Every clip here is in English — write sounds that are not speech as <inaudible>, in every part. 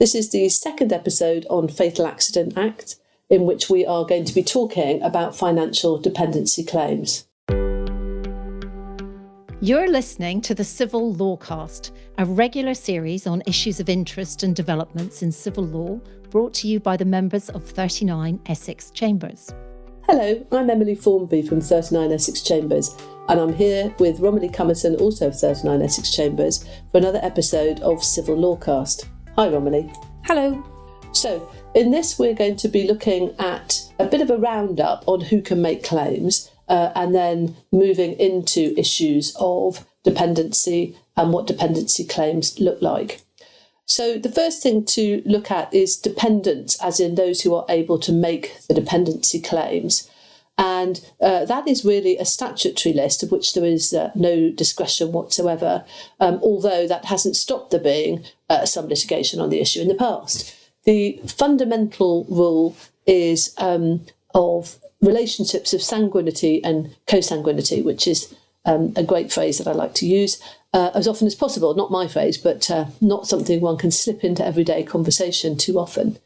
This is the second episode on Fatal Accident Act, in which we are going to be talking about financial dependency claims. You're listening to the Civil Lawcast, a regular series on issues of interest and developments in civil law, brought to you by the members of 39 Essex Chambers. Hello, I'm Emily Formby from 39 Essex Chambers, and I'm here with Romilly Cumberland, also of 39 Essex Chambers, for another episode of Civil Lawcast. Hi, Romilly. Hello. So, in this, we're going to be looking at a bit of a roundup on who can make claims uh, and then moving into issues of dependency and what dependency claims look like. So, the first thing to look at is dependents, as in those who are able to make the dependency claims. And uh, that is really a statutory list of which there is uh, no discretion whatsoever, um, although that hasn't stopped there being uh, some litigation on the issue in the past. The fundamental rule is um, of relationships of sanguinity and consanguinity, which is um, a great phrase that I like to use uh, as often as possible. Not my phrase, but uh, not something one can slip into everyday conversation too often.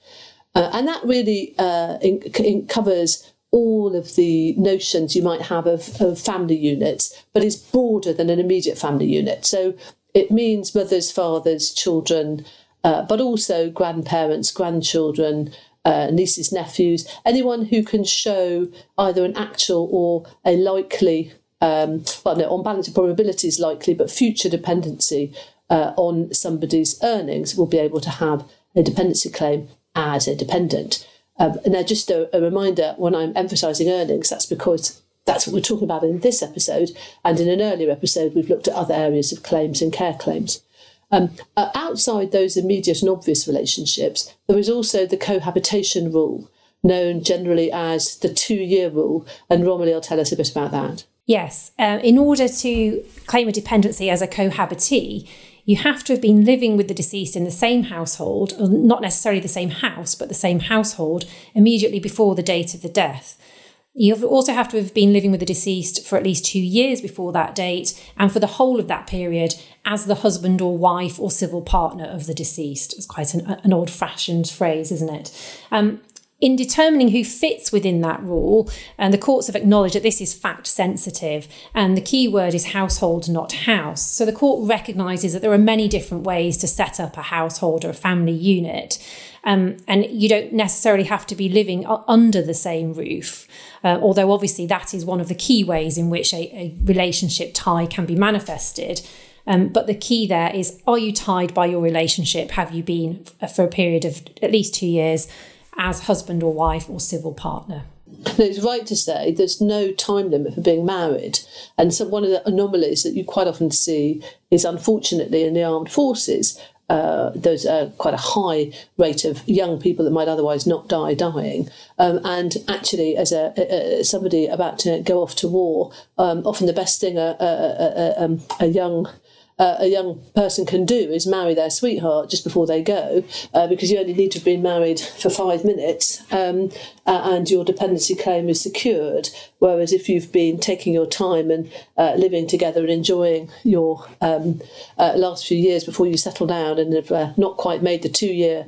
Uh, and that really in, in covers all of the notions you might have of, of family units, but is broader than an immediate family unit. So it means mothers, fathers, children, uh, but also grandparents, grandchildren, uh, nieces, nephews, anyone who can show either an actual or a likely, um, well, no, on balance of probabilities likely, but future dependency uh, on somebody's earnings will be able to have a dependency claim as a dependent. Um, now, just a, a reminder when I'm emphasising earnings, that's because that's what we're talking about in this episode. And in an earlier episode, we've looked at other areas of claims and care claims. Um, uh, outside those immediate and obvious relationships, there is also the cohabitation rule, known generally as the two year rule. And Romilly will tell us a bit about that. Yes. Uh, in order to claim a dependency as a cohabitee, you have to have been living with the deceased in the same household, or not necessarily the same house, but the same household immediately before the date of the death. You also have to have been living with the deceased for at least two years before that date, and for the whole of that period as the husband or wife or civil partner of the deceased. It's quite an, an old fashioned phrase, isn't it? Um, in determining who fits within that rule, and the courts have acknowledged that this is fact sensitive, and the key word is household, not house. So the court recognises that there are many different ways to set up a household or a family unit. Um, and you don't necessarily have to be living under the same roof. Uh, although, obviously, that is one of the key ways in which a, a relationship tie can be manifested. Um, but the key there is are you tied by your relationship? Have you been for a period of at least two years as husband or wife or civil partner? it's right to say there's no time limit for being married. And so, one of the anomalies that you quite often see is unfortunately in the armed forces, uh, there's a, quite a high rate of young people that might otherwise not die dying. Um, and actually, as a, a, somebody about to go off to war, um, often the best thing a, a, a, um, a young uh, a young person can do is marry their sweetheart just before they go, uh, because you only need to have been married for five minutes um, uh, and your dependency claim is secured. Whereas if you've been taking your time and uh, living together and enjoying your um, uh, last few years before you settle down and have not quite made the two year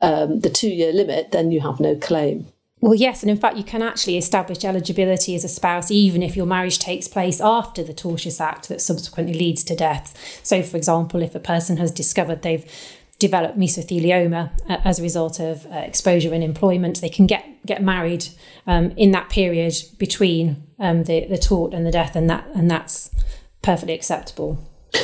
um, the two year limit, then you have no claim. Well, yes, and in fact, you can actually establish eligibility as a spouse even if your marriage takes place after the tortious act that subsequently leads to death. So, for example, if a person has discovered they've developed mesothelioma uh, as a result of uh, exposure in employment, they can get get married um, in that period between um, the the tort and the death, and that and that's perfectly acceptable.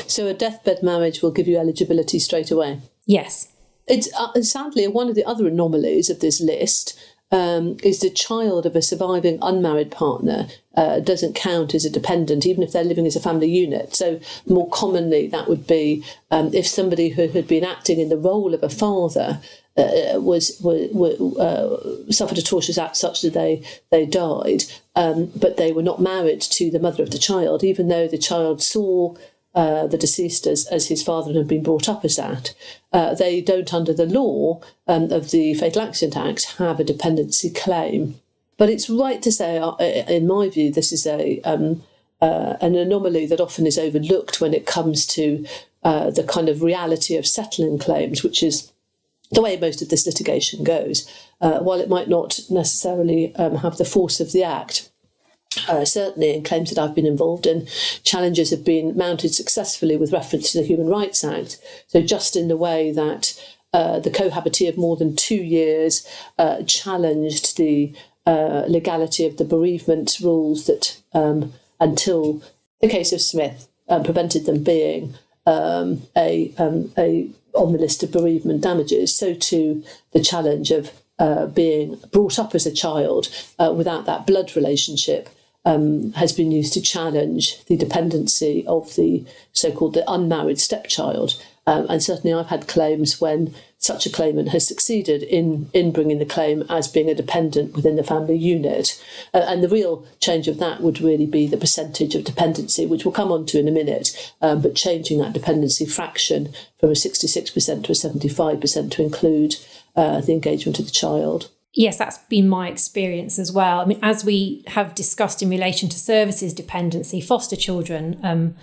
So, a deathbed marriage will give you eligibility straight away. Yes. It's uh, sadly one of the other anomalies of this list um, is the child of a surviving unmarried partner uh, doesn't count as a dependent, even if they're living as a family unit. So, more commonly, that would be um, if somebody who had been acting in the role of a father uh, was, was uh, suffered a tortious act such that they they died, um, but they were not married to the mother of the child, even though the child saw uh, the deceased as, as his father had been brought up as that. Uh, they don't, under the law um, of the Fatal Accident Act, have a dependency claim. But it's right to say, uh, in my view, this is a um, uh, an anomaly that often is overlooked when it comes to uh, the kind of reality of settling claims, which is the way most of this litigation goes. Uh, while it might not necessarily um, have the force of the act, uh, certainly in claims that I've been involved in, challenges have been mounted successfully with reference to the Human Rights Act. So, just in the way that uh, the cohabitee of more than two years uh, challenged the uh, legality of the bereavement rules that, um, until the case of Smith, uh, prevented them being um, a, um, a on the list of bereavement damages. So too the challenge of uh, being brought up as a child without that blood relationship um, has been used to challenge the dependency of the so-called the unmarried stepchild. Um, and certainly, I've had claims when such a claimant has succeeded in in bringing the claim as being a dependent within the family unit. Uh, and the real change of that would really be the percentage of dependency, which we'll come on to in a minute. Um, but changing that dependency fraction from a 66% to a 75% to include uh, the engagement of the child yes, that's been my experience as well. I mean, as we have discussed in relation to services dependency, foster children um,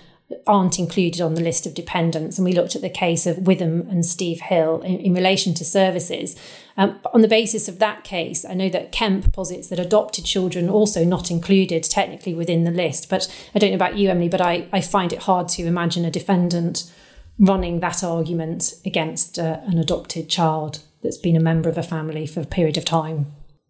aren't included on the list of dependents. And we looked at the case of Witham and Steve Hill in, in relation to services. Um, on the basis of that case, I know that Kemp posits that adopted children also not included technically within the list. But I don't know about you, Emily, but I, I find it hard to imagine a defendant running that argument against uh, an adopted child that's been a member of a family for a period of time.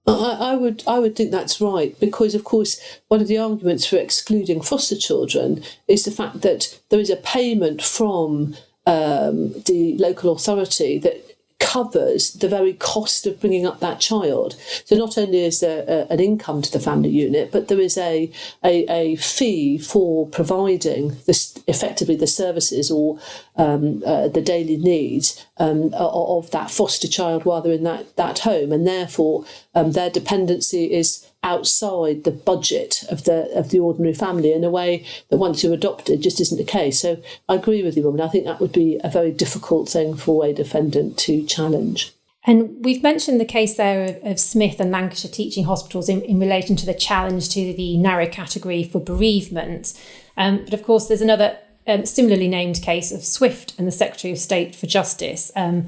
I, I, would I would think that's right because of course one of the arguments for excluding foster children is the fact that there is a payment from um, the local authority that covers the very cost of bringing up that child. So not only is there a, an income to the family unit, but there is a, a, a fee for providing this effectively the services or um, uh, the daily needs um, of that foster child while they're in that, that home, and therefore um, their dependency is outside the budget of the of the ordinary family in a way that once you're adopted just isn't the case. So I agree with you, woman. I think that would be a very difficult thing for a defendant to challenge. And we've mentioned the case there of, of Smith and Lancashire teaching hospitals in, in, relation to the challenge to the narrow category for bereavement. Um, but of course, there's another um, similarly named case of Swift and the Secretary of State for Justice. Um,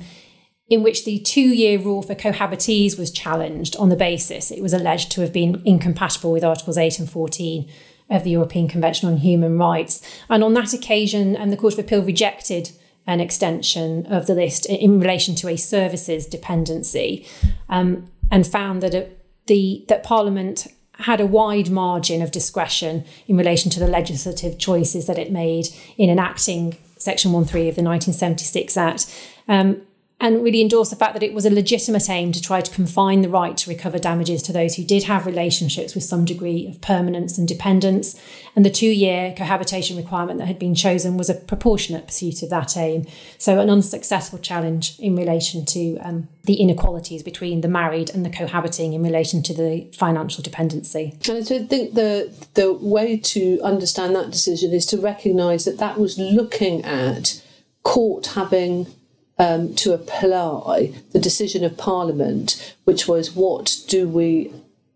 in which the two year rule for cohabitees was challenged on the basis it was alleged to have been incompatible with Articles 8 and 14 of the European Convention on Human Rights. And on that occasion, and the Court of Appeal rejected an extension of the list in relation to a services dependency um, and found that the that Parliament had a wide margin of discretion in relation to the legislative choices that it made in enacting Section 1.3 of the 1976 Act. Um, and really endorse the fact that it was a legitimate aim to try to confine the right to recover damages to those who did have relationships with some degree of permanence and dependence. And the two year cohabitation requirement that had been chosen was a proportionate pursuit of that aim. So, an unsuccessful challenge in relation to um, the inequalities between the married and the cohabiting in relation to the financial dependency. And I think the, the way to understand that decision is to recognise that that was looking at court having um, to apply the decision of Parliament, which was what do we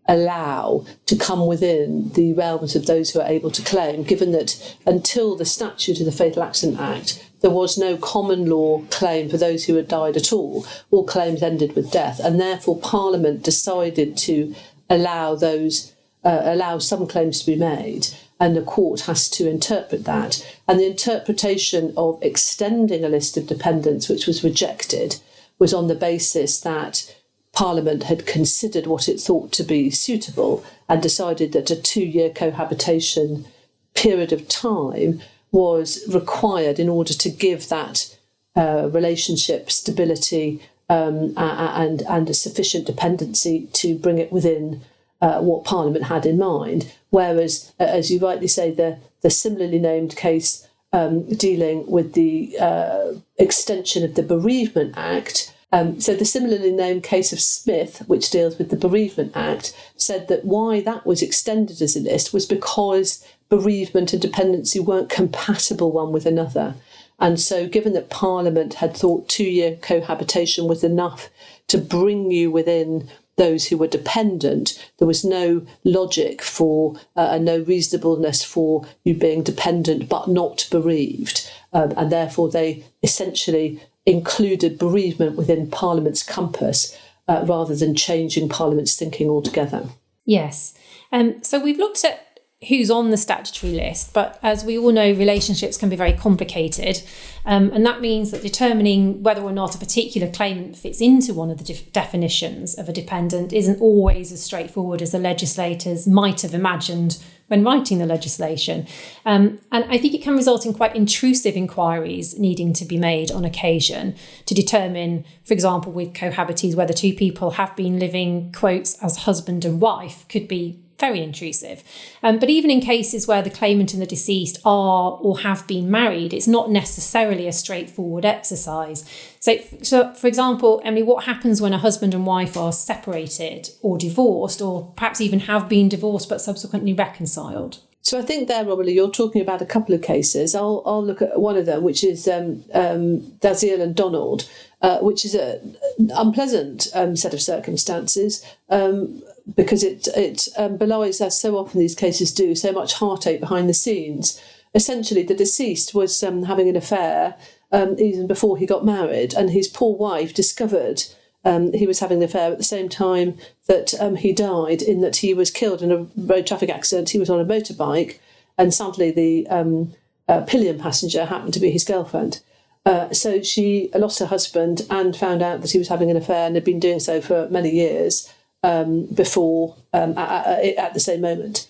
allow to come within the realms of those who are able to claim, given that until the statute of the Fatal Accident Act, there was no common law claim for those who had died at all. All claims ended with death, and therefore Parliament decided to allow those uh, allow some claims to be made and the court has to interpret that. And the interpretation of extending a list of dependents, which was rejected, was on the basis that Parliament had considered what it thought to be suitable and decided that a two year cohabitation period of time was required in order to give that uh, relationship stability um, and, and a sufficient dependency to bring it within uh, what Parliament had in mind. Whereas, uh, as you rightly say, the, the similarly named case um, dealing with the uh, extension of the Bereavement Act. Um, so, the similarly named case of Smith, which deals with the Bereavement Act, said that why that was extended as a list was because bereavement and dependency weren't compatible one with another. And so, given that Parliament had thought two year cohabitation was enough to bring you within those who were dependent, there was no logic for uh, and no reasonableness for you being dependent but not bereaved. Um, and therefore, they essentially included bereavement within Parliament's compass uh, rather than changing Parliament's thinking altogether. Yes. Um, so we've looked at who's on the statutory list, but as we all know, relationships can be very complicated. Um, and that means that determining whether or not a particular claimant fits into one of the def- definitions of a dependent isn't always as straightforward as the legislators might have imagined when writing the legislation. Um, and I think it can result in quite intrusive inquiries needing to be made on occasion to determine, for example, with cohabitees, whether two people have been living, quotes, as husband and wife could be very intrusive. Um, but even in cases where the claimant and the deceased are or have been married, it's not necessarily a straightforward exercise. So, so, for example, Emily, what happens when a husband and wife are separated or divorced, or perhaps even have been divorced but subsequently reconciled? So I think there, Romilly, you're talking about a couple of cases. I'll, I'll look at one of them, which is um, um, Dalziel and Donald, uh, which is an unpleasant um, set of circumstances. Um, because it it um, belies, as so often these cases do, so much heartache behind the scenes. Essentially, the deceased was um, having an affair um, even before he got married, and his poor wife discovered um, he was having the affair at the same time that um, he died, in that he was killed in a road traffic accident. He was on a motorbike, and sadly, the um, uh, pillion passenger happened to be his girlfriend. Uh, so she lost her husband and found out that he was having an affair and had been doing so for many years um, before um, at, at, the same moment.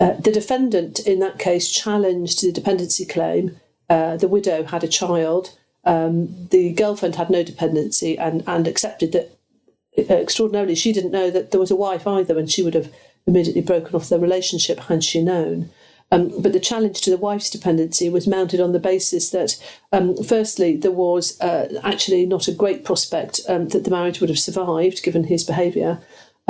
Uh, the defendant in that case challenged the dependency claim. Uh, the widow had a child. Um, the girlfriend had no dependency and, and accepted that. Uh, extraordinarily, she didn't know that there was a wife either, and she would have immediately broken off their relationship had she known. Um, but the challenge to the wife's dependency was mounted on the basis that, um, firstly, there was uh, actually not a great prospect um, that the marriage would have survived given his behaviour.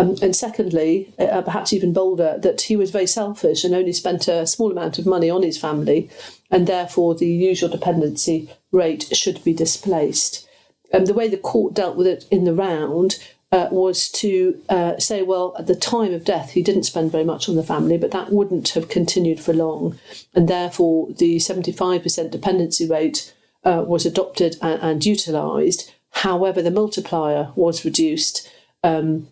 Um, and secondly, uh, perhaps even bolder, that he was very selfish and only spent a small amount of money on his family, and therefore the usual dependency rate should be displaced. And the way the court dealt with it in the round uh, was to uh, say, well, at the time of death, he didn't spend very much on the family, but that wouldn't have continued for long. And therefore, the 75% dependency rate uh, was adopted and, and utilised. However, the multiplier was reduced um,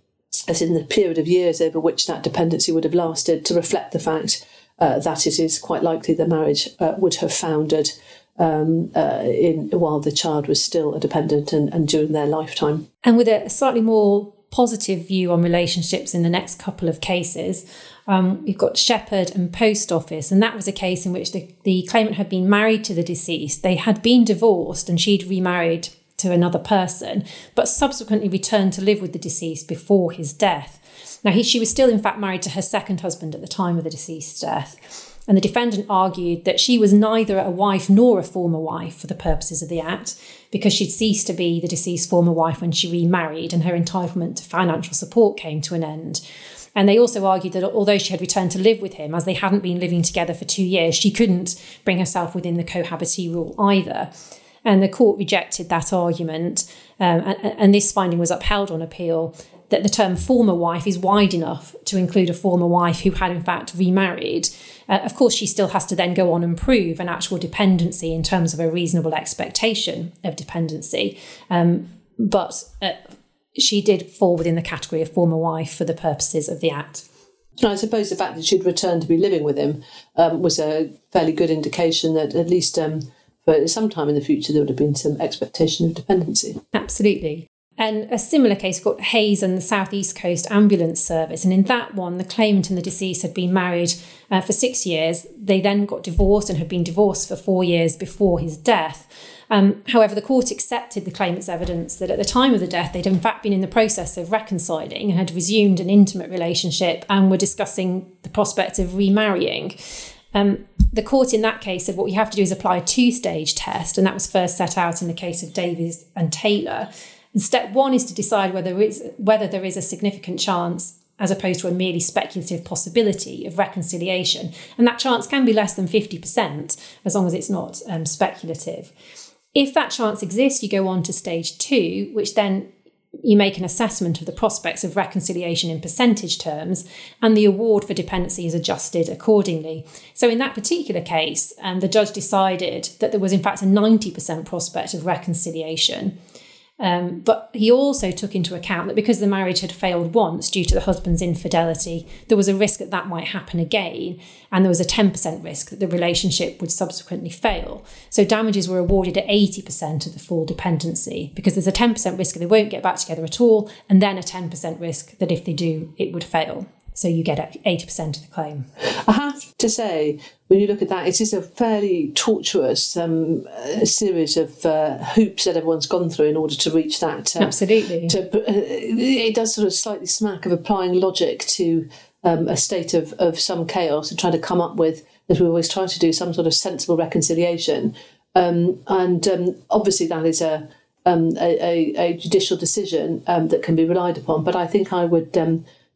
as in the period of years over which that dependency would have lasted to reflect the fact uh, that it is quite likely the marriage uh, would have foundered um, uh, in while the child was still a dependent and, and during their lifetime. And with a slightly more positive view on relationships in the next couple of cases. Um, we've got Shepherd and Post Office, and that was a case in which the, the claimant had been married to the deceased. They had been divorced and she'd remarried to another person, but subsequently returned to live with the deceased before his death. Now, he, she was still, in fact, married to her second husband at the time of the deceased's death. And the defendant argued that she was neither a wife nor a former wife for the purposes of the Act, because she'd ceased to be the deceased former wife when she remarried and her entitlement to financial support came to an end. And they also argued that although she had returned to live with him, as they hadn't been living together for two years, she couldn't bring herself within the cohabitee rule either. And the court rejected that argument, um, and, and this finding was upheld on appeal that the term former wife is wide enough to include a former wife who had in fact remarried. Uh, of course, she still has to then go on and prove an actual dependency in terms of a reasonable expectation of dependency. Um, but uh, she did fall within the category of former wife for the purposes of the Act. I suppose the fact that she'd returned to be living with him um, was a fairly good indication that at least um, but sometime in the future there would have been some expectation of dependency. Absolutely. And a similar case got Hayes and the South East Coast Ambulance Service. And in that one, the claimant and the deceased had been married uh, for six years. They then got divorced and had been divorced for four years before his death. Um, however, the court accepted the claimant's evidence that at the time of the death, they'd in fact been in the process of reconciling and had resumed an intimate relationship and were discussing the prospect of remarrying. Um, the court in that case said what you have to do is apply a two stage test, and that was first set out in the case of Davies and Taylor. And step one is to decide whether, whether there is a significant chance, as opposed to a merely speculative possibility of reconciliation. And that chance can be less than 50%, as long as it's not um, speculative. If that chance exists, you go on to stage two, which then you make an assessment of the prospects of reconciliation in percentage terms, and the award for dependency is adjusted accordingly. So, in that particular case, um, the judge decided that there was, in fact, a 90% prospect of reconciliation. Um, but he also took into account that because the marriage had failed once due to the husband's infidelity, there was a risk that that might happen again, and there was a 10% risk that the relationship would subsequently fail. So damages were awarded at 80% of the full dependency because there's a 10% risk that they won't get back together at all, and then a 10% risk that if they do, it would fail. So you get 80% of the claim. I have to say, when you look at that, it is a fairly tortuous um, series of uh, hoops that everyone's gone through in order to reach that. Uh, Absolutely. To, uh, it does sort of slightly smack of applying logic to um, a state of, of some chaos and trying to come up with, as we always try to do, some sort of sensible reconciliation. Um, and um, obviously, that is a, um, a, a, judicial decision um, that can be relied upon. But I think I would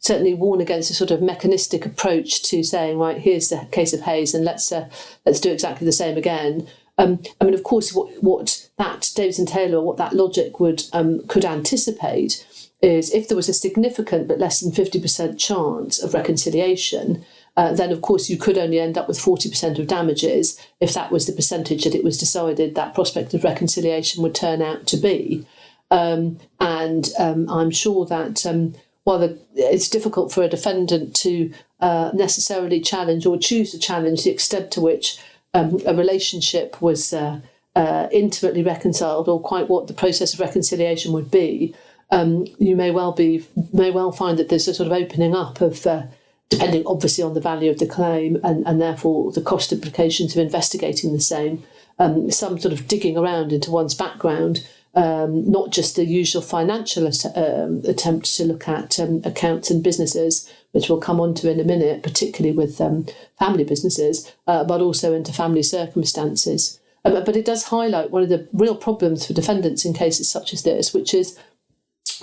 certainly warn against a sort of mechanistic approach to saying, right, here's the case of Hayes, and let's uh, let's do exactly the same again. Um, I mean, of course, what, what that Davies and Taylor, what that logic would um, could anticipate is if there was a significant but less than fifty percent chance of reconciliation. Uh, then, of course, you could only end up with 40% of damages if that was the percentage that it was decided that prospect of reconciliation would turn out to be. Um, and um, I'm sure that um, while the, it's difficult for a defendant to uh, necessarily challenge or choose to challenge the extent to which um, a relationship was uh, uh, intimately reconciled or quite what the process of reconciliation would be, um, you may well be may well find that there's a sort of opening up of uh, depending obviously on the value of the claim and, and therefore the cost implications of investigating the same, um, some sort of digging around into one's background um, not just the usual financial um, attempt to look at um, accounts and businesses, which we'll come on to in a minute, particularly with um, family businesses, uh, but also into family circumstances. Uh, but it does highlight one of the real problems for defendants in cases such as this, which is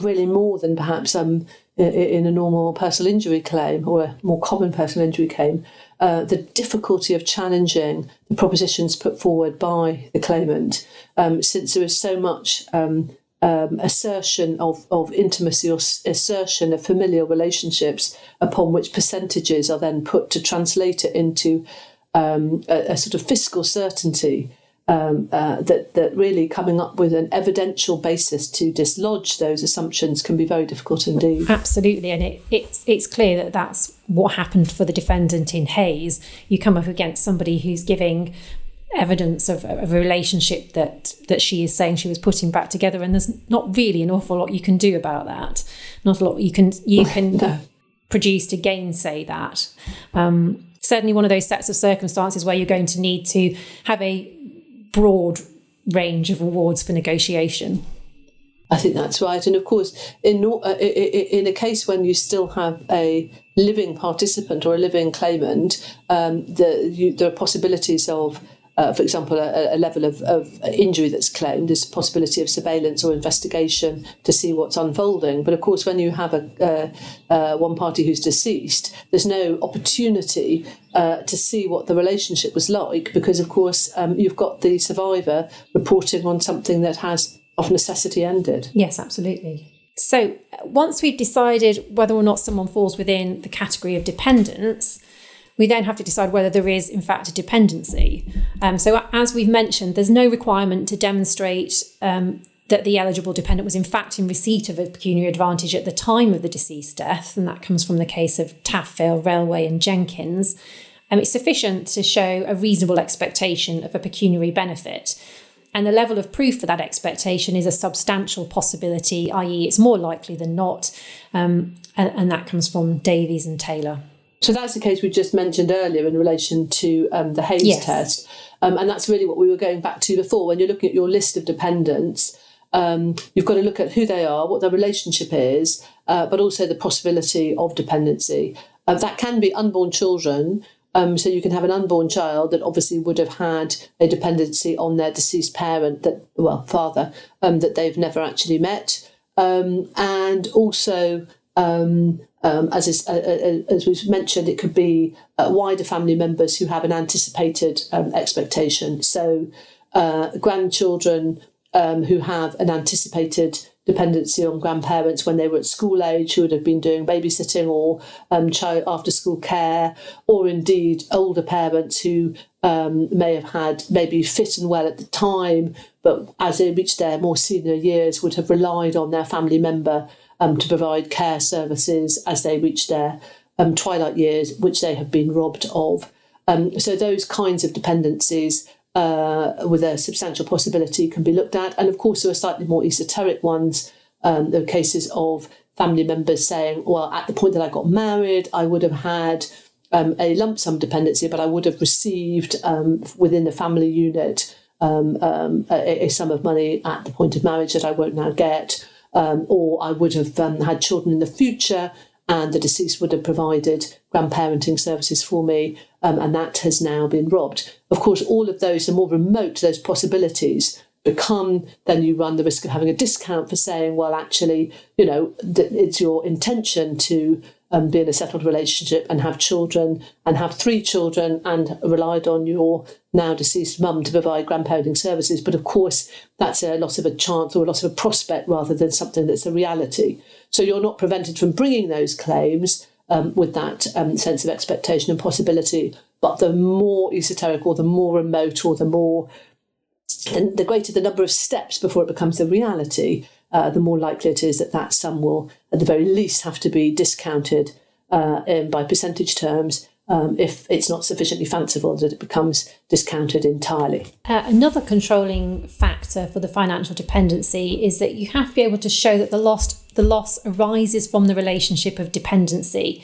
really more than perhaps um, in a normal personal injury claim or a more common personal injury claim, uh, the difficulty of challenging the propositions put forward by the claimant, um, since there is so much um, um, assertion of, of intimacy or assertion of familial relationships upon which percentages are then put to translate it into um, a, a, sort of fiscal certainty. Um, uh, that that really coming up with an evidential basis to dislodge those assumptions can be very difficult indeed. Absolutely, and it, it's it's clear that that's what happened for the defendant in Hayes. You come up against somebody who's giving evidence of, of, a relationship that that she is saying she was putting back together and there's not really an awful lot you can do about that not a lot you can you can <laughs> no. produce to gainsay that um, certainly one of those sets of circumstances where you're going to need to have a broad range of awards for negotiation I think that's right, and of course, in uh, in a case when you still have a living participant or a living claimant, um, the, you, there are possibilities of uh, for example, a, a level of, of, injury that's claimed, there's a possibility of surveillance or investigation to see what's unfolding. But of course, when you have a uh, uh, one party who's deceased, there's no opportunity uh, to see what the relationship was like because, of course, um, you've got the survivor reporting on something that has of necessity ended. Yes, absolutely. So once we've decided whether or not someone falls within the category of dependence, we then have to decide whether there is, in fact, a dependency. Um, so, as we've mentioned, there's no requirement to demonstrate um, that the eligible dependent was, in fact, in receipt of a pecuniary advantage at the time of the deceased death, and that comes from the case of Taff Vale Railway and Jenkins. Um, it's sufficient to show a reasonable expectation of a pecuniary benefit. And the level of proof for that expectation is a substantial possibility, i.e., it's more likely than not. Um, and, and that comes from Davies and Taylor. So that's the case we just mentioned earlier in relation to um, the Hayes yes. test. Um, and that's really what we were going back to before. When you're looking at your list of dependents, um, you've got to look at who they are, what their relationship is, uh, but also the possibility of dependency. Uh, that can be unborn children. Um, so you can have an unborn child that obviously would have had a dependency on their deceased parent, that well, father, um, that they've never actually met, um, and also um, um, as is, uh, uh, as we've mentioned, it could be uh, wider family members who have an anticipated um, expectation. So, uh, grandchildren who have an anticipated dependency on grandparents when they were at school age who would have been doing babysitting or um, child after school care, or indeed older parents who um, may have had maybe fit and well at the time, but as they reached their more senior years, would have relied on their family member um, to provide care services as they reached their um, twilight years, which they have been robbed of. Um, so those kinds of dependencies uh, with a substantial possibility can be looked at. And of course, there are slightly more esoteric ones. Um, there are cases of family members saying, well, at the point that I got married, I would have had um, a lump sum dependency, but I would have received um, within the family unit um, um, a, a, sum of money at the point of marriage that I won't now get. Um, or I would have had children in the future and the deceased would have provided grandparenting services for me, um, and that has now been robbed. Of course, all of those, the more remote those possibilities become, then you run the risk of having a discount for saying, well, actually, you know, it's your intention to um, be in a settled relationship and have children and have three children and relied on your now deceased mum to provide grandparenting services. But of course, that's a loss of a chance or a loss of a prospect rather than something that's a reality. So you're not prevented from bringing those claims um, with that um, sense of expectation and possibility. But the more esoteric or the more remote or the more, the, the greater the number of steps before it becomes a reality, uh, the more likely it is that that sum will, at the very least, have to be discounted uh, in, by percentage terms um, if it's not sufficiently fanciful that it becomes discounted entirely. Uh, another controlling factor for the financial dependency is that you have to be able to show that the loss the loss arises from the relationship of dependency.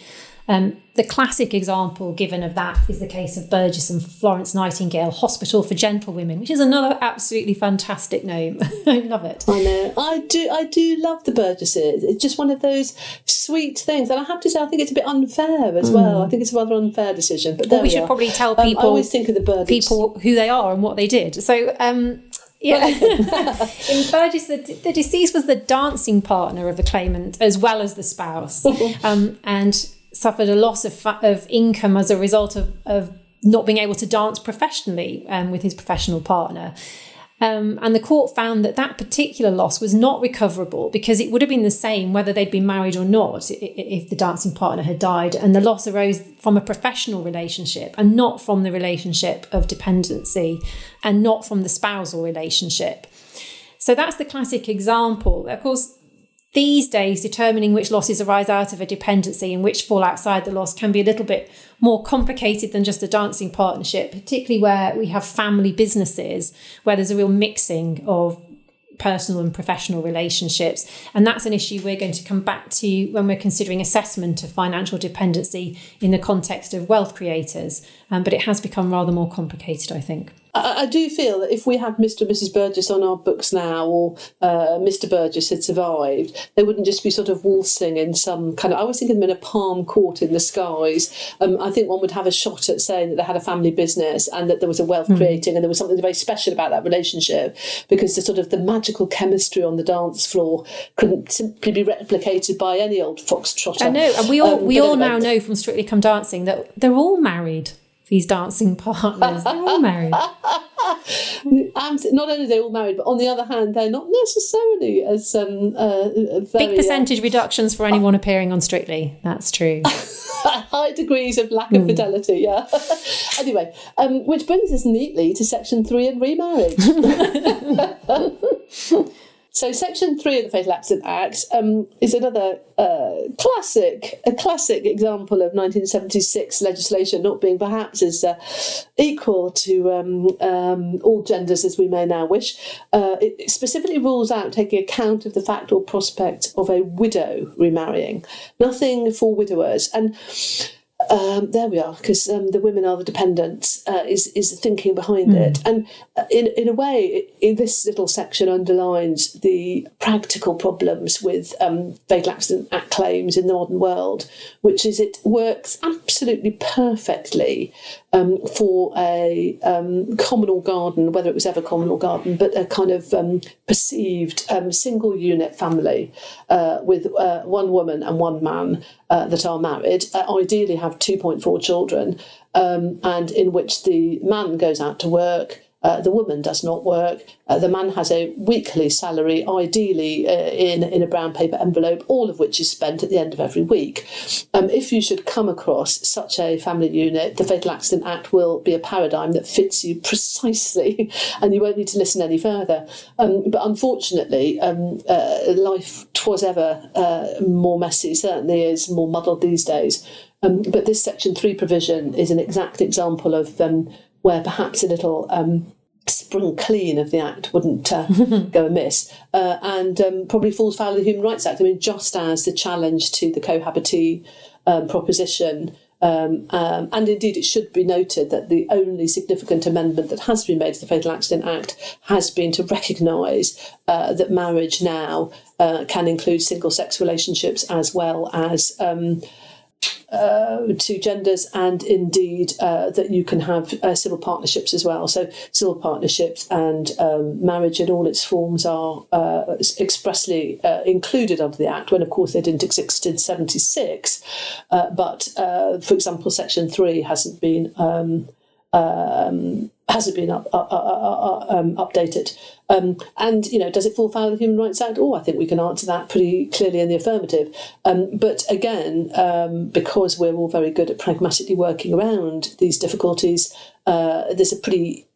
Um, the classic example given of that is the case of Burgess and Florence Nightingale Hospital for Gentlewomen, which is another absolutely fantastic name. <laughs> I love it. I know. I do. I do love the Burgesses. It's just one of those sweet things, and I have to say, I think it's a bit unfair as mm. well. I think it's a rather unfair decision. But well, we we should are. probably tell people. Um, I always think of the Burgess people who they are and what they did. So. Um, yeah. <laughs> <laughs> in Burgess, the, the deceased was the dancing partner of the claimant as well as the spouse, um, and suffered a loss of, of income as a result of, of not being able to dance professionally um, with his professional partner. Um, and the court found that that particular loss was not recoverable because it would have been the same whether they'd been married or not if the dancing partner had died. And the loss arose from a professional relationship and not from the relationship of dependency and not from the spousal relationship. So that's the classic example. Of course, these days, determining which losses arise out of a dependency and which fall outside the loss can be a little bit more complicated than just a dancing partnership, particularly where we have family businesses where there's a real mixing of personal and professional relationships. And that's an issue we're going to come back to when we're considering assessment of financial dependency in the context of wealth creators. Um, but it has become rather more complicated, I think. I, I, do feel that if we had Mr. and Mrs. Burgess on our books now, or uh, Mr. Burgess had survived, they wouldn't just be sort of waltzing in some kind of. I was thinking them in a palm court in the skies. Um, I think one would have a shot at saying that they had a family business and that there was a wealth mm. creating and there was something very special about that relationship because the sort of the magical chemistry on the dance floor couldn't simply be replicated by any old foxtrotter. I know, and we all um, we all now know from Strictly Come Dancing that they're all married these dancing partners. They're all married. <laughs> not only they're they all married, but on the other hand, they're not necessarily as um, uh, very, big percentage uh, reductions for anyone appearing on Strictly. That's true. <laughs> High degrees of lack of mm. fidelity. Yeah. <laughs> anyway, um, which brings us neatly to section three and remarriage. So, Section Three of the Fatal Accident Act um, is another uh, classic, a classic example of 1976 legislation not being perhaps as uh, equal to um, um, all genders as we may now wish. Uh, it specifically rules out taking account of the fact or prospect of a widow remarrying. Nothing for widowers, and um, there we are, because um, the women are the dependents, uh, is, is the thinking behind mm. it. And uh, in, in a way, in this little section underlines the practical problems with um, Fatal Accident Act claims in the modern world, which is it works absolutely perfectly um, for a um, communal garden, whether it was ever communal garden, but a kind of um, perceived um, single unit family uh, with uh, one woman and one man uh, that are married, uh, ideally have 2.4 children, um, and in which the man goes out to work uh, the woman does not work. Uh, the man has a weekly salary, ideally uh, in, in a brown paper envelope, all of which is spent at the end of every week. Um, if you should come across such a family unit, the Fatal Accident Act will be a paradigm that fits you precisely, <laughs> and you won't need to listen any further. Um, but unfortunately, um, uh, life was ever uh, more messy, certainly is more muddled these days. Um, but this Section 3 provision is an exact example of um, where perhaps a little um, spring clean of the Act wouldn't uh, <laughs> go amiss, uh, and um, probably falls foul of the Human Rights Act. I mean, just as the challenge to the cohabitee um, proposition. Um, um, and indeed, it should be noted that the only significant amendment that has been made to the Fatal Accident Act has been to recognise uh, that marriage now uh, can include single sex relationships as well as um, uh, two genders, and indeed uh, that you can have uh, civil partnerships as well. So, civil partnerships and um, marriage in all its forms are uh, expressly uh, included under the Act, when of course they didn't exist in 76. Uh, but, for example, Section 3 hasn't been. Um, um, has it been up, up, up, um, updated. Um, and, you know, does it fall foul of the Human Rights Act? Oh, I think we can answer that pretty clearly in the affirmative. Um, but again, um, because we're all very good at pragmatically working around these difficulties, uh, there's a pretty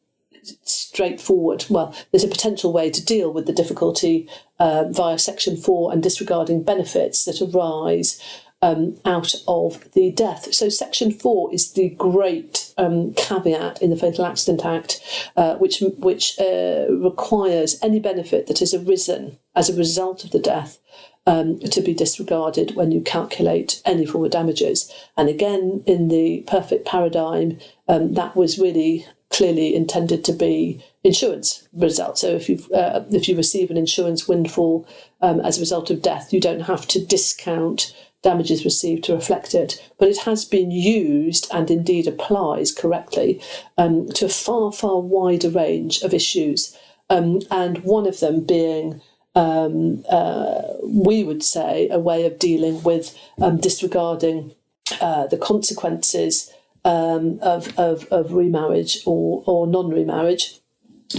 straightforward, well, there's a potential way to deal with the difficulty uh, via Section 4 and disregarding benefits that arise um, out of the death. So, Section 4 is the great um, caveat in the Fatal Accident Act, uh, which, which uh, requires any benefit that has arisen as a result of the death um, to be disregarded when you calculate any form of damages. And again, in the perfect paradigm, um, that was really clearly intended to be insurance result. So if you uh, if you receive an insurance windfall um, as a result of death, you don't have to discount damages received to reflect it, but it has been used and indeed applies correctly um, to a far, far wider range of issues. Um, and one of them being, um, uh, we would say, a way of dealing with um, disregarding uh, the consequences um, of, of, of remarriage or, or non remarriage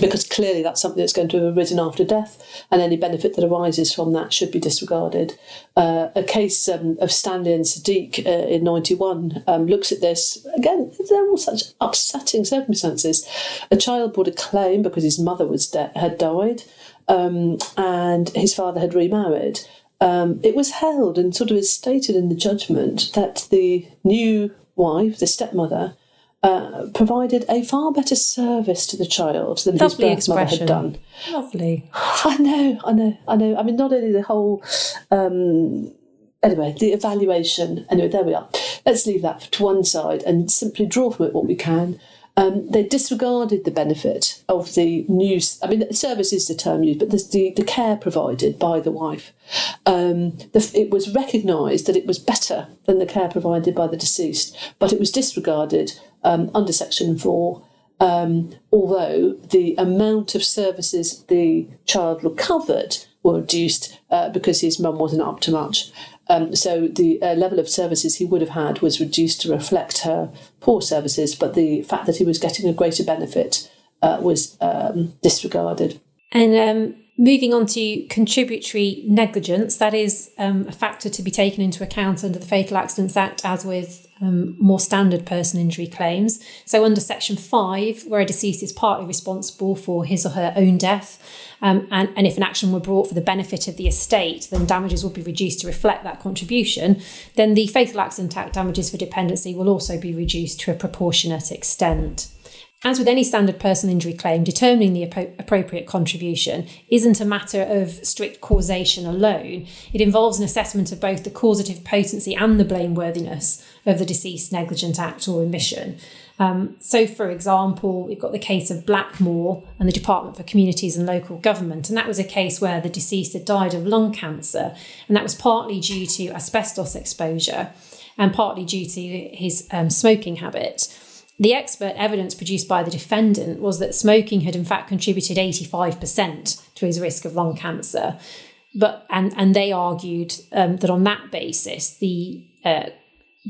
because clearly that's something that's going to have arisen after death, and any benefit that arises from that should be disregarded. Uh, a case um, of Stanley and Saddique uh, in 91 um, looks at this. Again, they're all such upsetting circumstances. A child brought a claim because his mother was de- had died um, and his father had remarried. Um, it was held and sort of is stated in the judgment that the new wife, the stepmother, uh, provided a far better service to the child than Lovely his birth mother had done. Lovely. <sighs> I know, I know, I know. I mean, not only the whole. Um, anyway, the evaluation. Anyway, there we are. Let's leave that to one side and simply draw from it what we can. Um, they disregarded the benefit of the new. I mean, service is the term used, but the, the, care provided by the wife. Um, the, it was recognised that it was better than the care provided by the deceased, but it was disregarded um, under Section 4. Um, although the amount of services the child recovered were reduced uh, because his mum wasn't up to much. Um, so the uh, level of services he would have had was reduced to reflect her poor services, but the fact that he was getting a greater benefit uh, was um, disregarded. And um, moving on to contributory negligence, that is um, a factor to be taken into account under the Fatal Accidents Act, as with um, more standard person injury claims. So, under Section 5, where a deceased is partly responsible for his or her own death, um, and, and if an action were brought for the benefit of the estate, then damages would be reduced to reflect that contribution. Then the Fatal Accident Act damages for dependency will also be reduced to a proportionate extent. As with any standard personal injury claim, determining the appropriate contribution isn't a matter of strict causation alone. It involves an assessment of both the causative potency and the blameworthiness of the deceased negligent act or omission. Um, so, for example, we've got the case of Blackmore and the Department for Communities and Local Government, and that was a case where the deceased had died of lung cancer, and that was partly due to asbestos exposure and partly due to his um, smoking habit. The expert evidence produced by the defendant was that smoking had in fact contributed 85% to his risk of lung cancer. But and and they argued um, that on that basis, the uh,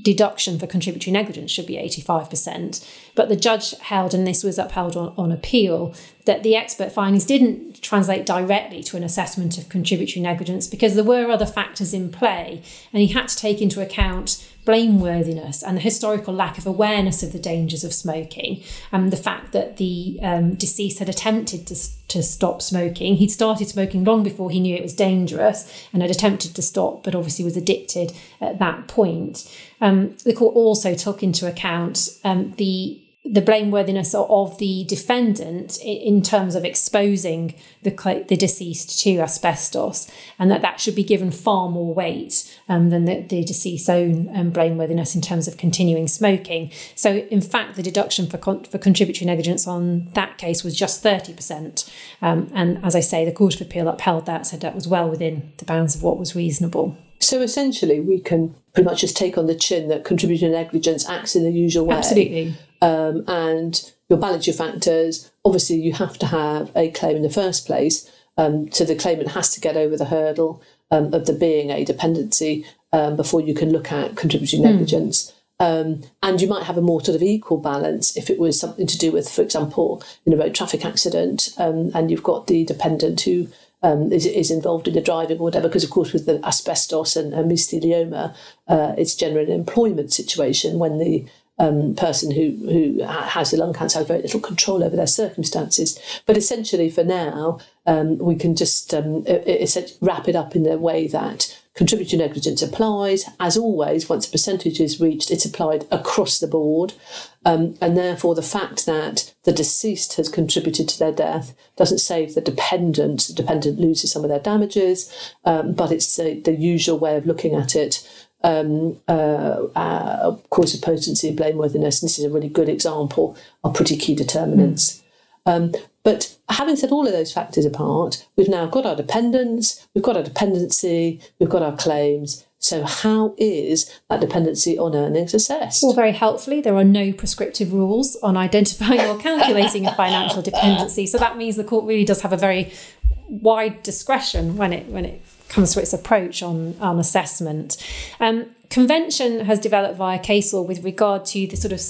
deduction for contributory negligence should be 85%. But the judge held, and this was upheld on, on appeal, that the expert findings didn't translate directly to an assessment of contributory negligence because there were other factors in play, and he had to take into account blameworthiness and the historical lack of awareness of the dangers of smoking and the fact that the um, deceased had attempted to, to stop smoking. He'd started smoking long before he knew it was dangerous and had attempted to stop, but obviously was addicted at that point. Um, the court also took into account um, the the blameworthiness of the defendant in terms of exposing the, the deceased to asbestos, and that that should be given far more weight um, than the, the deceased's own um, blameworthiness in terms of continuing smoking. So, in fact, the deduction for, con- for contributory negligence on that case was just 30%. Um, and as I say, the Court of Appeal upheld that, said that was well within the bounds of what was reasonable. So essentially, we can pretty much just take on the chin that contributory negligence acts in the usual way. Absolutely um, and you'll balance your factors. Obviously, you have to have a claim in the first place, um, so the claimant has to get over the hurdle um, of there being a dependency um, before you can look at contributory hmm. negligence. Mm. and you might have a more sort of equal balance if it was something to do with, for example, in a road traffic accident, um, and you've got the dependent who um, is, is, involved in the driving or whatever, because of course with the asbestos and, mesothelioma, uh, it's generally an employment situation when the um, person who, who has the lung cancer has very little control over their circumstances. But essentially, for now, um, we can just um, it, it, wrap it up in the way that contributory negligence applies. As always, once a percentage is reached, it's applied across the board. Um, and therefore, the fact that the deceased has contributed to their death doesn't save the dependent. The dependent loses some of their damages, um, but it's the, the usual way of looking at it um, uh, uh, cause of potency and blameworthiness. And this is a really good example of pretty key determinants. Mm. Um, but having set all of those factors apart, we've now got our dependence, we've got our dependency, we've got our claims. So, how is that dependency on earnings assessed? Well, very helpfully, there are no prescriptive rules on identifying or calculating a financial dependency. So that means the court really does have a very wide discretion when it when it comes to its approach on, on assessment. Um, convention has developed via case law with regard to the sort of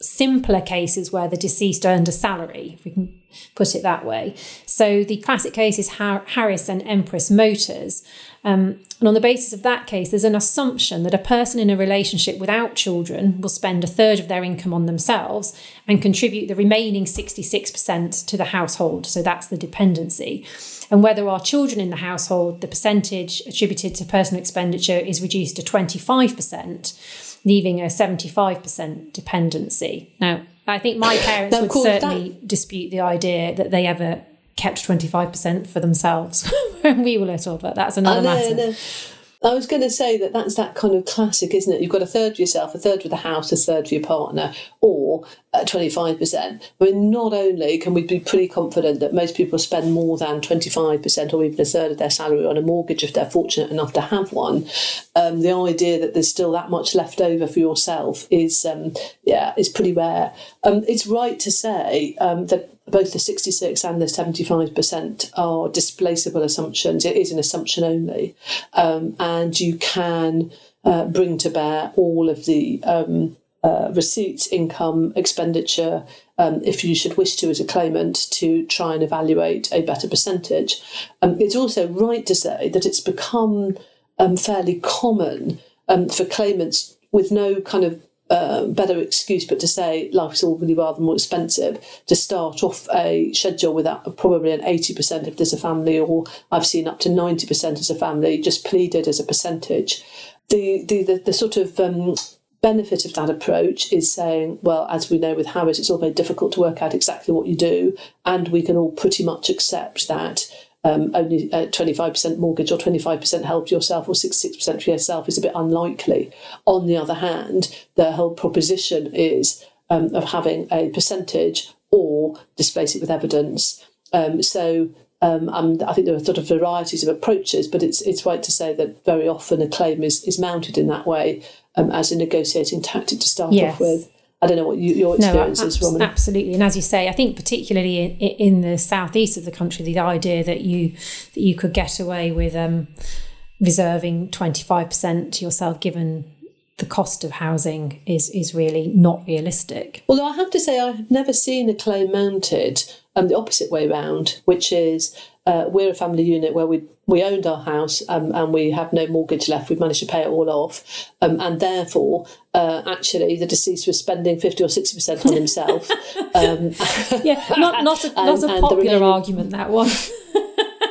simpler cases where the deceased earned a salary, if we can put it that way. So the classic case is Harris and Empress Motors. Um, and on the basis of that case, there's an assumption that a person in a relationship without children will spend a third of their income on themselves and contribute the remaining 66% to the household. So that's the dependency. And where there are children in the household, the percentage attributed to personal expenditure is reduced to 25%, leaving a 75% dependency. Now, I think my parents would certainly that... dispute the idea that they ever kept 25% for themselves <laughs> when we were little, but that's another know, matter. I was going to say that that's that kind of classic, isn't it? You've got a third for yourself, a third for the house, a third for your partner, or uh, 25%. I mean, not only can we be pretty confident that most people spend more than 25% or even a third of their salary on a mortgage if they're fortunate enough to have one, um, the idea that there's still that much left over for yourself is, um, yeah, is pretty rare. Um, it's right to say um, that both the 66 and the 75% are displaceable assumptions. It is an assumption only. Um, and you can uh, bring to bear all of the um, uh, receipts, income, expenditure, um, if you should wish to as a claimant, to try and evaluate a better percentage. Um, it's also right to say that it's become um, fairly common um, for claimants with no kind of uh, better excuse but to say life's all really rather more expensive to start off a schedule without probably an 80% if there's a family or I've seen up to 90% as a family just pleaded as a percentage. The, the, the, the sort of um, benefit of that approach is saying, well, as we know with Harris, it's all very difficult to work out exactly what you do, and we can all pretty much accept that um, only uh, 25% mortgage or 25% help yourself or 66% for yourself is a bit unlikely. On the other hand, the whole proposition is um, of having a percentage or displace it with evidence. Um, so um, I think there are sort of varieties of approaches, but it's it's right to say that very often a claim is, is mounted in that way um, as a negotiating tactic to start yes. off with. I don't know what you, your experience no, is, Roman. Absolutely, and as you say, I think particularly in, in, the southeast of the country, the idea that you that you could get away with um, reserving twenty five percent to yourself, given the cost of housing is is really not realistic. Although I have to say, I've never seen a claim mounted um, the opposite way round, which is uh, we're a family unit where we we owned our house um, and we have no mortgage left. We've managed to pay it all off, um, and therefore, uh, actually, the deceased was spending fifty or sixty percent on himself. <laughs> um, yeah, not not a, not <laughs> a popular remaining... argument that one.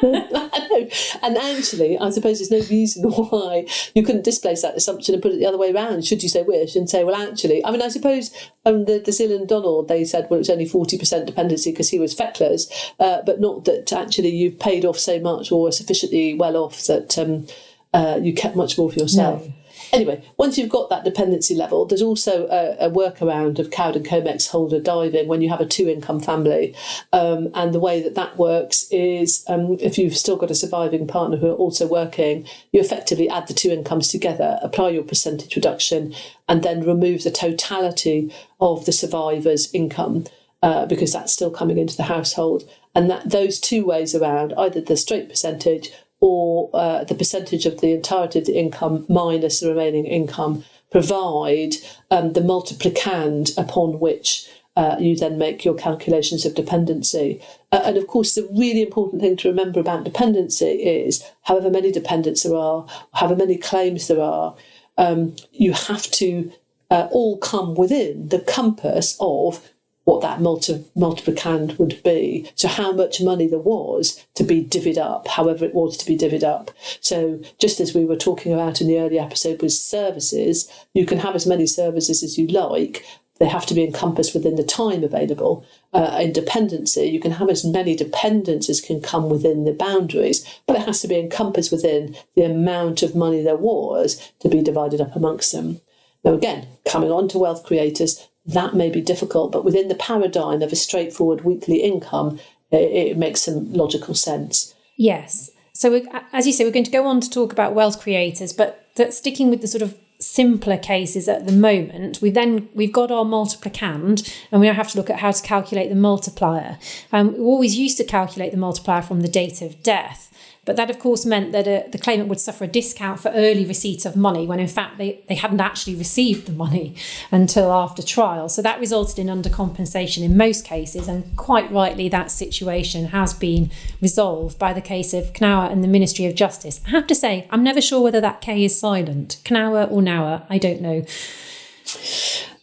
<laughs> and actually, I suppose there's no reason <laughs> why you couldn't displace that assumption and put it the other way around, should you say wish, and say, well, actually, I mean, I suppose um, the, Dalziel and Donald, they said, well, it's only 40% dependency because he was feckless, uh, but not that actually you've paid off so much or sufficiently well off that um, uh, you kept much more for yourself. No. Anyway, once you've got that dependency level, there's also a, a workaround of Coward Comex Houlder diving when you have a two income family. Um, and the way that that works is um, if you've still got a surviving partner who are also working, you effectively add the two incomes together, apply your percentage reduction, and then remove the totality of the survivor's income. Uh, because that's still coming into the household, and that those two ways around, either the straight percentage or uh, the percentage of the entirety of the income minus the remaining income provide um, the multiplicand upon which uh, you then make your calculations of dependency. Uh, and of course, the really important thing to remember about dependency is however many dependents there are, however many claims there are, um, you have to uh, all come within the compass of what that multi- multiplicand would be. So how much money there was to be divvied up, however it was to be divvied up. So just as we were talking about in the early episode with services, you can have as many services as you like. They have to be encompassed within the time available. Uh, in dependency, you can have as many dependents as can come within the boundaries, but it has to be encompassed within the amount of money there was to be divided up amongst them. Now, again, coming on to wealth creators, that may be difficult, but within the paradigm of a straightforward weekly income, it, it makes some logical sense. Yes. So, as you say, we're going to go on to talk about wealth creators, but that sticking with the sort of simpler cases at the moment, we then we've got our multiplicand, and we now have to look at how to calculate the multiplier. Um, we always used to calculate the multiplier from the date of death. But that, of course, meant that a, uh, the claimant would suffer a discount for early receipt of money when, in fact, they, they hadn't actually received the money <laughs> until after trial. So that resulted in undercompensation in most cases. And quite rightly, that situation has been resolved by the case of Knauer and the Ministry of Justice. I have to say, I'm never sure whether that K is silent. Knauer or Nauer, I don't know.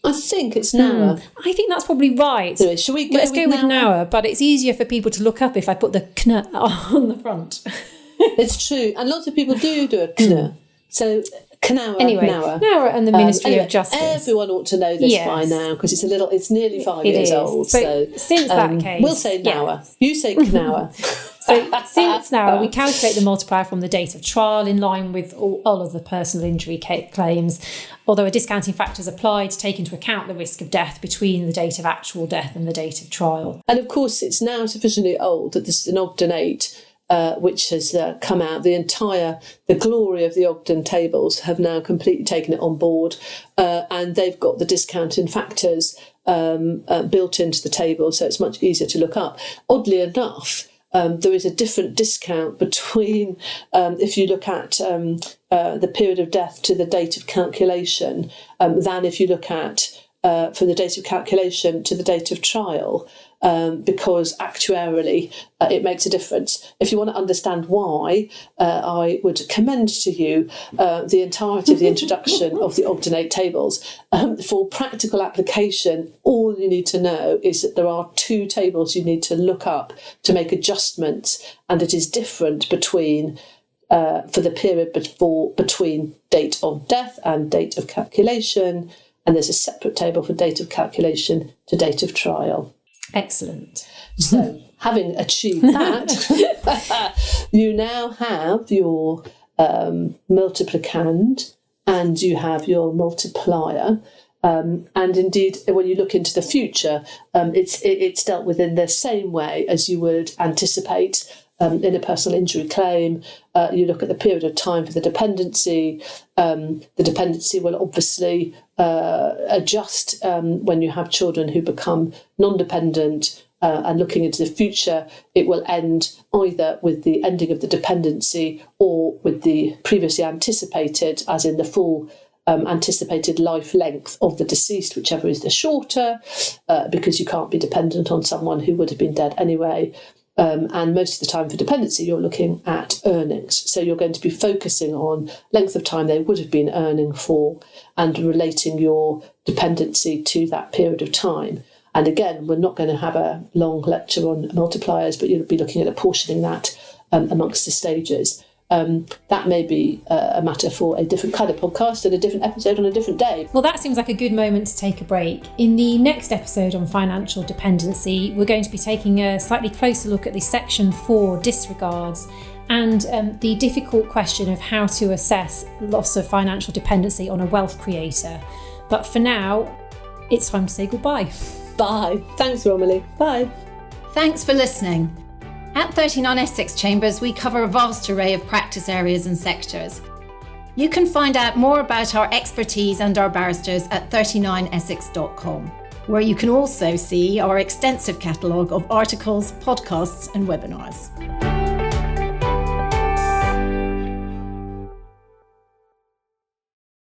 I think it's Nauer. Mm, I think that's probably right. So should we go Let's with go with Nauer? But it's easier for people to look up if I put the kn <laughs> on the front. <laughs> it's true, and lots of people do do a kn. So Knauer, anyway, Nauer. Nauer and the um, Ministry um, anyway, of Justice. Everyone ought to know this yes. by now because it's a little. It's nearly five it years is. old. <laughs> So, so, since um, that case, we'll say Nauer. Yeah. You say Knauer. so since now we <laughs> calculate the multiplier from the date of trial in line with all, all of the personal injury claims, although a discounting factor is applied to take into account the risk of death between the date of actual death and the date of trial. And of course, it's now sufficiently old that this is an 8 uh, which has uh, come out. The entire, the glory of the Ogden tables have now completely taken it on board, uh, and they've got the discounting factors um, uh, built into the table, so it's much easier to look up. Oddly enough, um, there is a different discount <laughs> between um, if you look at um, uh, the period of death to the date of calculation um, than if you look at uh, from the date of calculation to the date of trial um, because actuarially uh, it makes a difference. If you want to understand why, uh, I would commend to you uh, the entirety of the introduction of the Ogden 8 tables. Um, for practical application, all you need to know is that there are two tables you need to look up to make adjustments, and it is different between. Uh, for the period before, between date of death and date of calculation, and there's a separate table for date of calculation to date of trial. Excellent. So, having achieved that, <laughs> you now have your um, multiplicand and you have your multiplier. Um, and indeed, when you look into the future, um, it's it, it's dealt with in the same way as you would anticipate um, in a personal injury claim. Uh, you look at the period of time for the dependency. Um, the dependency will obviously uh, adjust um, when you have children who become non dependent. Uh, and looking into the future, it will end either with the ending of the dependency or with the previously anticipated, as in the full um, anticipated life length of the deceased, whichever is the shorter, uh, because you can't be dependent on someone who would have been dead anyway. Um, and most of the time for dependency, you're looking at earnings. So you're going to be focusing on length of time they would have been earning for and relating your dependency to that period of time. And again, we're not going to have a long lecture on multipliers, but you'll be looking at apportioning that um, amongst the stages um, that may be uh, a matter for a different kind of podcast and a different episode on a different day. Well, that seems like a good moment to take a break. In the next episode on financial dependency, we're going to be taking a slightly closer look at the Section 4 disregards and um, the difficult question of how to assess loss of financial dependency on a wealth creator. But for now, it's time to say goodbye. Bye. Thanks, Romilly. Bye. Thanks for listening. At 39 Essex Chambers, we cover a vast array of practice areas and sectors. You can find out more about our expertise and our barristers at 39essex.com, where you can also see our extensive catalogue of articles, podcasts, and webinars.